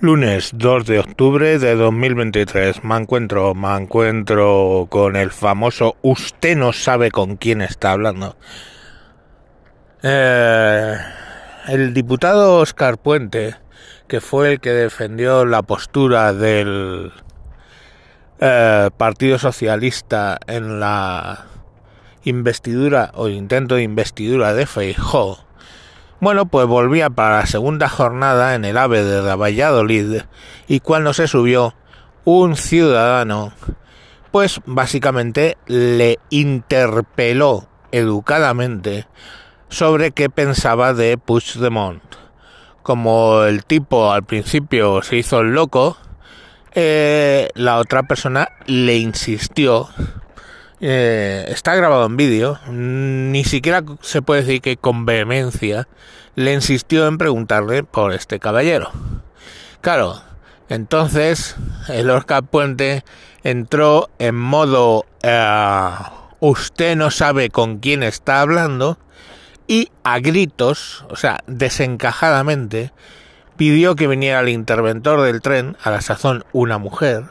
Lunes 2 de octubre de 2023. Me encuentro, me encuentro con el famoso Usted no sabe con quién está hablando. Eh, el diputado Oscar Puente, que fue el que defendió la postura del eh, Partido Socialista en la investidura o intento de investidura de Feijóo, bueno, pues volvía para la segunda jornada en el AVE de Valladolid y cuando se subió un ciudadano, pues básicamente le interpeló educadamente sobre qué pensaba de Puigdemont. Como el tipo al principio se hizo el loco, eh, la otra persona le insistió eh, está grabado en vídeo, ni siquiera se puede decir que con vehemencia le insistió en preguntarle por este caballero. Claro, entonces el Oscar Puente entró en modo eh, usted no sabe con quién está hablando y a gritos, o sea, desencajadamente, pidió que viniera el interventor del tren, a la sazón una mujer,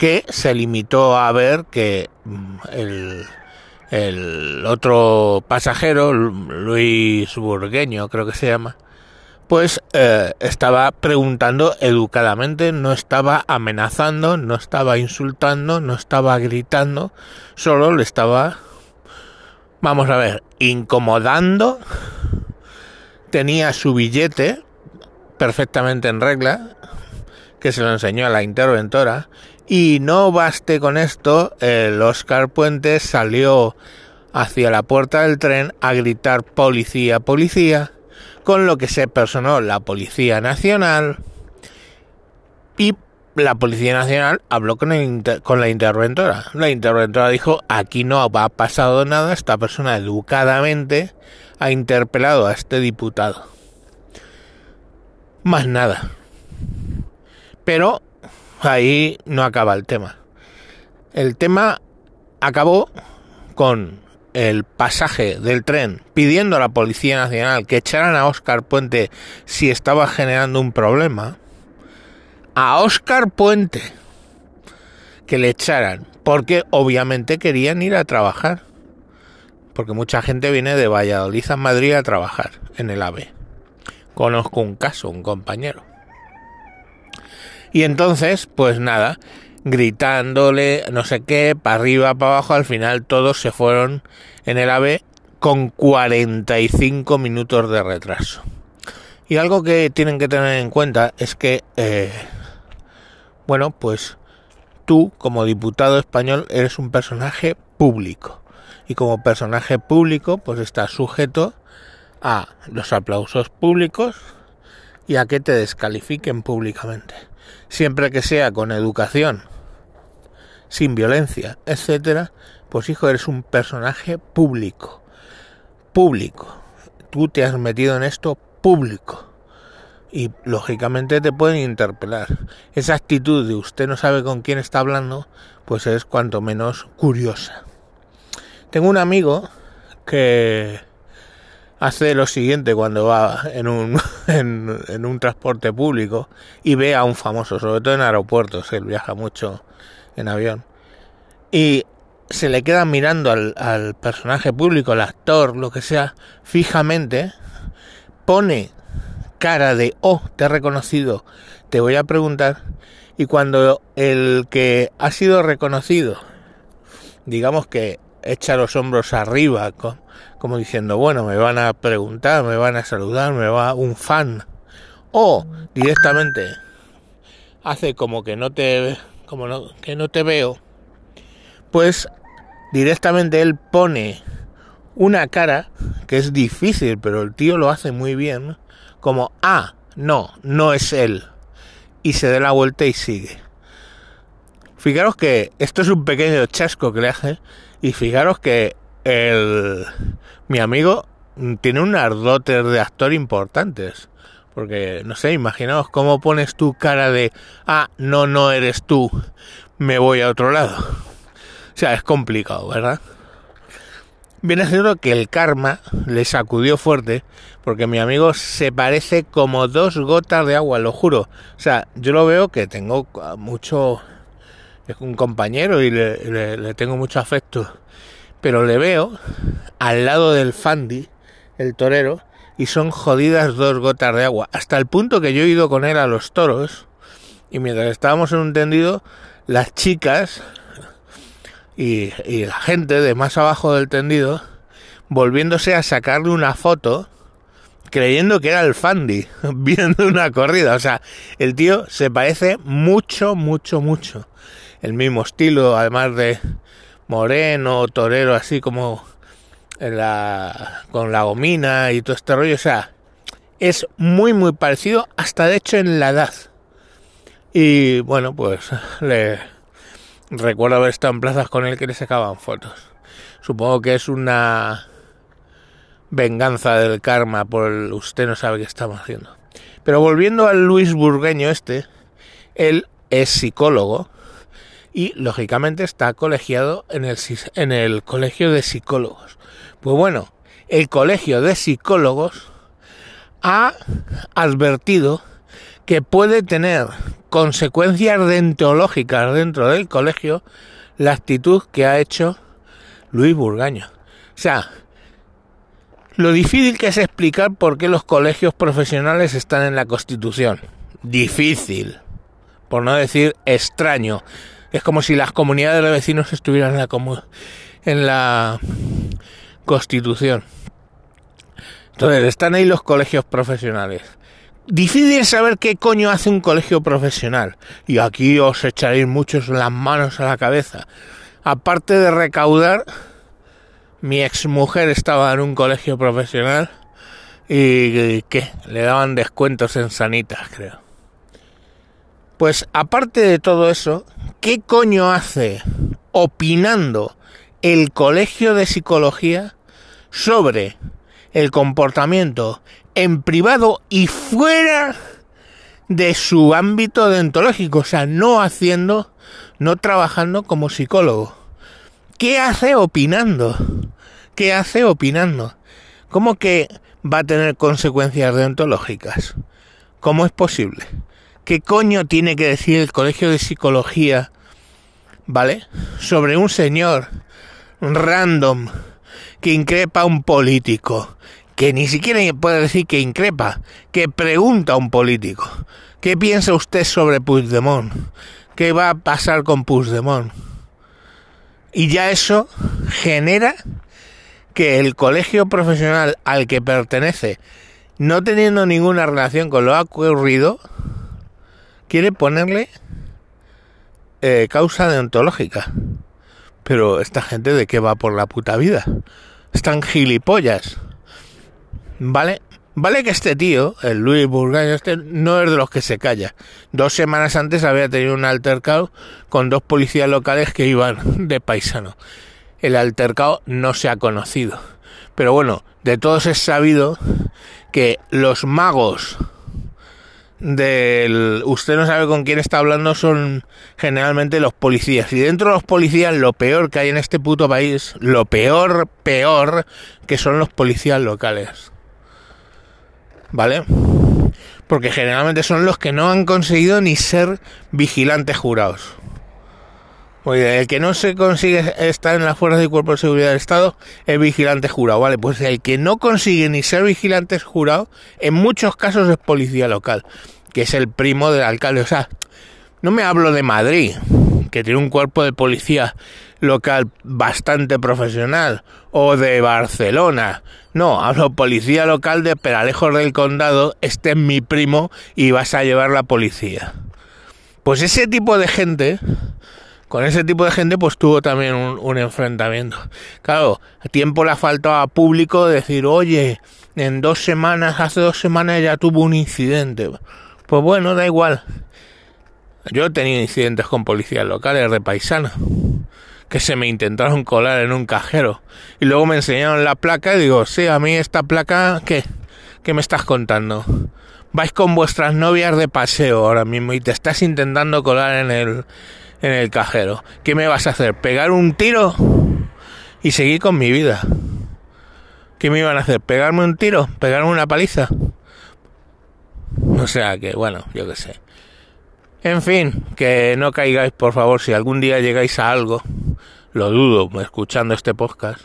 que se limitó a ver que mm, el, otro pasajero, Luis Burgueño creo que se llama, pues eh, estaba preguntando educadamente, no estaba amenazando, no estaba insultando, no estaba gritando, solo le estaba, vamos a ver, incomodando, tenía su billete perfectamente en regla, que se lo enseñó a la interventora, y no baste con esto, el Oscar Puente salió hacia la puerta del tren a gritar policía, policía, con lo que se personó la Policía Nacional y la Policía Nacional habló con, con la interventora. La interventora dijo, aquí no ha pasado nada, esta persona educadamente ha interpelado a este diputado. Más nada. Pero ahí no acaba el tema. El tema acabó con el pasaje del tren pidiendo a la Policía Nacional que echaran a Oscar Puente si estaba generando un problema. A Oscar Puente que le echaran porque obviamente querían ir a trabajar. Porque mucha gente viene de Valladolid a Madrid a trabajar en el AVE. Conozco un caso, un compañero. Y entonces, pues nada, gritándole no sé qué, para arriba, para abajo, al final todos se fueron en el AVE con 45 minutos de retraso. Y algo que tienen que tener en cuenta es que, eh, bueno, pues tú como diputado español eres un personaje público. Y como personaje público, pues estás sujeto a los aplausos públicos y a que te descalifiquen públicamente siempre que sea con educación, sin violencia, etcétera, pues hijo, eres un personaje público. Público. Tú te has metido en esto público. Y lógicamente te pueden interpelar. Esa actitud de usted no sabe con quién está hablando, pues es cuanto menos curiosa. Tengo un amigo que hace lo siguiente cuando va en un, en, un transporte público y ve a un famoso, sobre todo en aeropuertos, él viaja mucho en avión, y se le queda mirando al, al personaje público, el actor, lo que sea, fijamente, pone cara de, oh, te he reconocido, te voy a preguntar, y cuando el que ha sido reconocido, digamos que echa los hombros arriba, como diciendo, bueno, me van a preguntar, me van a saludar, me va un fan. O directamente hace como que no te como que no te veo. Pues directamente él pone una cara que es difícil, pero el tío lo hace muy bien, como ah, no, no es él. Y se da la vuelta y sigue. Fijaros que esto es un pequeño chasco que le hace y fijaros que el, mi amigo tiene un ardote de actor importantes. Porque, no sé, imaginaos cómo pones tu cara de, ah, no, no eres tú, me voy a otro lado. O sea, es complicado, ¿verdad? Viene siendo que el karma le sacudió fuerte porque mi amigo se parece como dos gotas de agua, lo juro. O sea, yo lo veo que tengo mucho... Es un compañero y le, tengo mucho afecto. Pero le veo al lado del Fandi, el torero, y son jodidas dos gotas de agua. Hasta el punto que yo he ido con él a los toros y mientras estábamos en un tendido, las chicas y, la gente de más abajo del tendido volviéndose a sacarle una foto creyendo que era el Fandi viendo una corrida. O sea, el tío se parece mucho, mucho, mucho. El mismo estilo, además de moreno, torero, así como la, con la gomina y todo este rollo. O sea, es muy, muy parecido, hasta de hecho en la edad. Y bueno, pues le recuerdo haber estado en plazas con él que le sacaban fotos. Supongo que es una venganza del karma por el usted no sabe qué estamos haciendo. Pero volviendo al Luis Burgueño este, él es psicólogo y lógicamente está colegiado en el, en el colegio de psicólogos. Pues bueno, el colegio de psicólogos ha advertido que puede tener consecuencias deontológicas dentro del colegio la actitud que ha hecho Luis Burgaño. O sea, lo difícil que es explicar por qué los colegios profesionales están en la Constitución. Difícil. Por no decir extraño. Es como si las comunidades de vecinos estuvieran en la, en la Constitución. Entonces, están ahí los colegios profesionales. Difícil saber qué coño hace un colegio profesional. Y aquí os echaréis muchos las manos a la cabeza. Aparte de recaudar, mi ex mujer estaba en un colegio profesional y que le daban descuentos en sanitas, creo. Pues aparte de todo eso, ¿qué coño hace opinando el colegio de psicología sobre el comportamiento en privado y fuera de su ámbito dentológico, o sea, no haciendo, no trabajando como psicólogo. ¿Qué hace opinando? ¿Qué hace opinando? ¿Cómo que va a tener consecuencias deontológicas? ¿Cómo es posible? ¿Qué coño tiene que decir el colegio de psicología, ¿vale? Sobre un señor random que increpa a un político, que ni siquiera puede decir que increpa, que pregunta a un político. ¿Qué piensa usted sobre Puigdemont? ¿Qué va a pasar con Puigdemont? Y ya eso genera que el colegio profesional al que pertenece, no teniendo ninguna relación con lo ocurrido, quiere ponerle eh, causa deontológica. Pero esta gente de qué va por la puta vida? Están gilipollas. ¿Vale? Vale que este tío, el Luis Burgaño, este no es de los que se calla. Dos semanas antes había tenido un altercado con dos policías locales que iban de paisano. El altercado no se ha conocido. Pero bueno, de todos es sabido que los magos del usted no sabe con quién está hablando son generalmente los policías. Y dentro de los policías lo peor que hay en este puto país lo peor peor que son los policías locales. Vale porque generalmente son los que no han conseguido ni ser vigilantes jurados Oye, el que no se consigue estar en las fuerzas y cuerpos de seguridad del Estado es vigilante jurado, ¿vale? Pues el que no consigue ni ser vigilante jurado, en muchos casos es policía local, que es el primo del alcalde. O sea, no me hablo de Madrid, que tiene un cuerpo de policía local bastante profesional, o de Barcelona. No, hablo policía local de Peralejos del Condado, este es mi primo y vas a llevar la policía. Pues ese tipo de gente con ese tipo de gente pues tuvo también un, enfrentamiento. Claro, tiempo le ha faltado a público decir, oye, en dos semanas, hace dos semanas ya tuvo un incidente. Pues bueno, da igual. Yo he tenido incidentes con policías locales de paisana que se me intentaron colar en un cajero y luego me enseñaron la placa y digo, sí, a mí esta placa, ¿qué? ¿Qué me estás contando? Vais con vuestras novias de paseo ahora mismo y te estás intentando colar en el en el cajero. ¿Qué me vas a hacer? ¿Pegar un tiro? Y seguir con mi vida. ¿Qué me iban a hacer? ¿Pegarme un tiro? ¿Pegarme una paliza? O sea que, bueno, yo qué sé. En fin, que no caigáis, por favor, si algún día llegáis a algo, lo dudo, escuchando este podcast,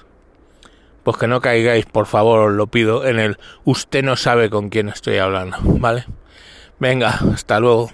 pues que no caigáis, por favor, os lo pido, en el usted no sabe con quién estoy hablando, ¿vale? Venga, hasta luego.